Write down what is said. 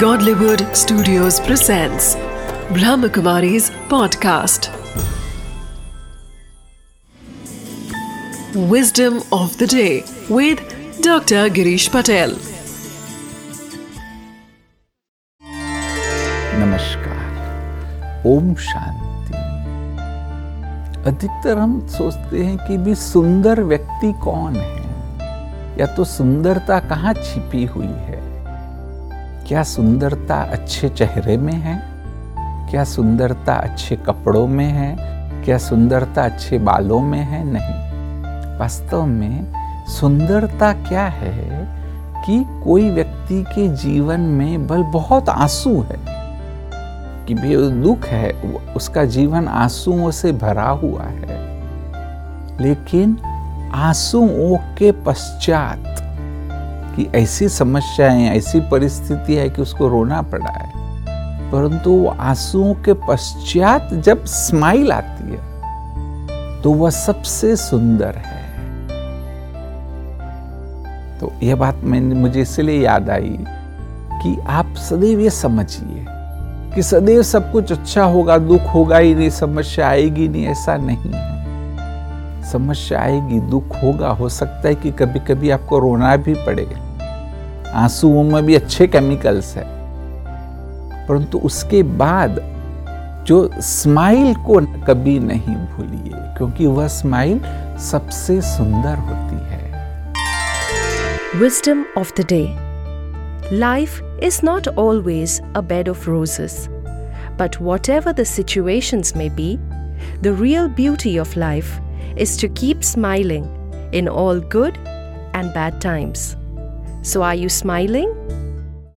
Godlywood Studios presents Brahmakumari's podcast. Wisdom of the day with Dr. Girish Patel. नमस्कार ओम शांति अधिकतर हम सोचते हैं कि भी सुंदर व्यक्ति कौन है या तो सुंदरता कहाँ छिपी हुई है क्या सुंदरता अच्छे चेहरे में है? क्या सुंदरता अच्छे कपड़ों में है? क्या सुंदरता अच्छे बालों में है? नहीं। वास्तव में सुंदरता क्या है कि कोई व्यक्ति के जीवन में बल बहुत आँसू है। कि भी दुख है उसका जीवन आंसुओं से भरा हुआ है। लेकिन आंसुओं के पश्चात कि ऐसी समस्याएँ, ऐसी परिस्थिति है कि उसको रोना पड़ा है। परंतु वो आंसुओं के पश्चात जब स्माइल आती है तो वह सबसे सुंदर है। तो यह बात मैंने मुझे इसलिए याद आई कि आप सदैव ये समझिए कि सदैव सब कुछ अच्छा होगा, दुख होगा ही नहीं, समस्या आएगी नहीं, ऐसा नहीं है। समस्या आएगी, दुख होगा, हो सकता है कि कभी कभी आपको रोना भी पड़ेगा आंसुओं में भी अच्छे केमिकल्स है। परंतु उसके बाद जो स्माइल को कभी नहीं भूलिए, क्योंकि वह स्माइल सबसे सुंदर होती है। Wisdom of the day life is not always a bed of roses but whatever the situation may be the real beauty of life is to keep smiling in all good and bad times So, are you smiling